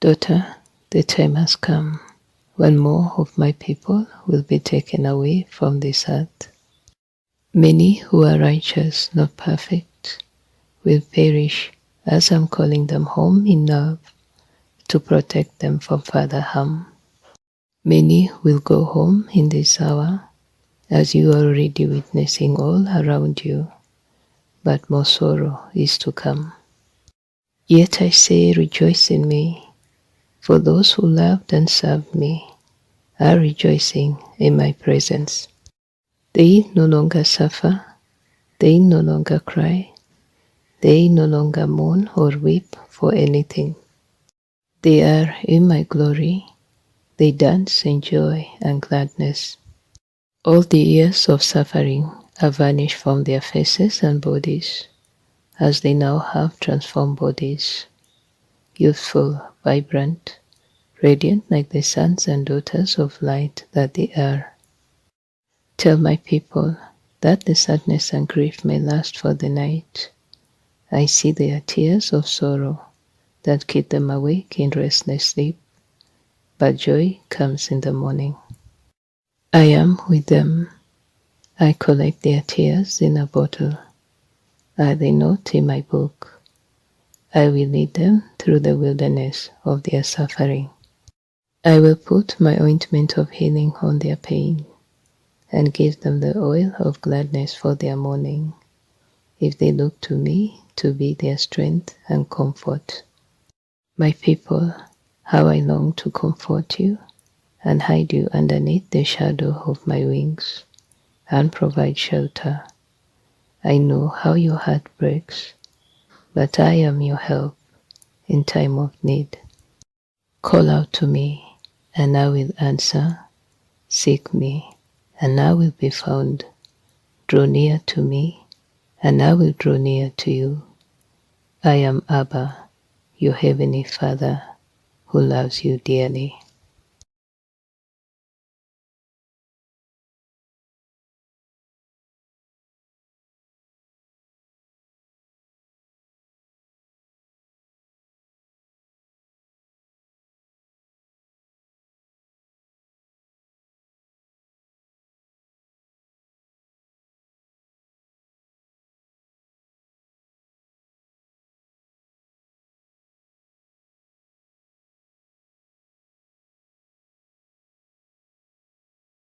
Daughter, the time has come when more of my people will be taken away from this earth. Many who are righteous, not perfect, will perish as I'm calling them home in love to protect them from further harm. Many will go home in this hour as you are already witnessing all around you, but more sorrow is to come. Yet I say, rejoice in me, for those who loved and served me are rejoicing in my presence. They no longer suffer, they no longer cry, they no longer mourn or weep for anything. They are in my glory, they dance in joy and gladness. All the years of suffering are vanished from their faces and bodies as they now have transformed bodies, youthful, vibrant, radiant like the sons and daughters of light that they are. Tell my people that the sadness and grief may last for the night. I see their tears of sorrow that keep them awake in restless sleep, but joy comes in the morning. I am with them. I collect their tears in a bottle are they not in my book? I will lead them through the wilderness of their suffering. I will put my ointment of healing on their pain and give them the oil of gladness for their mourning, if they look to me to be their strength and comfort. My people, how I long to comfort you and hide you underneath the shadow of my wings and provide shelter I know how your heart breaks, but I am your help in time of need. Call out to me, and I will answer. Seek me, and I will be found. Draw near to me, and I will draw near to you. I am Abba, your heavenly Father, who loves you dearly.